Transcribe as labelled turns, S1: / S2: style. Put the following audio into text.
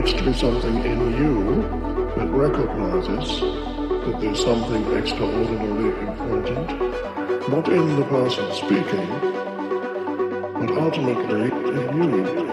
S1: there needs to be something in you that recognizes that there's something extraordinarily important, not in the person speaking, but ultimately in
S2: you.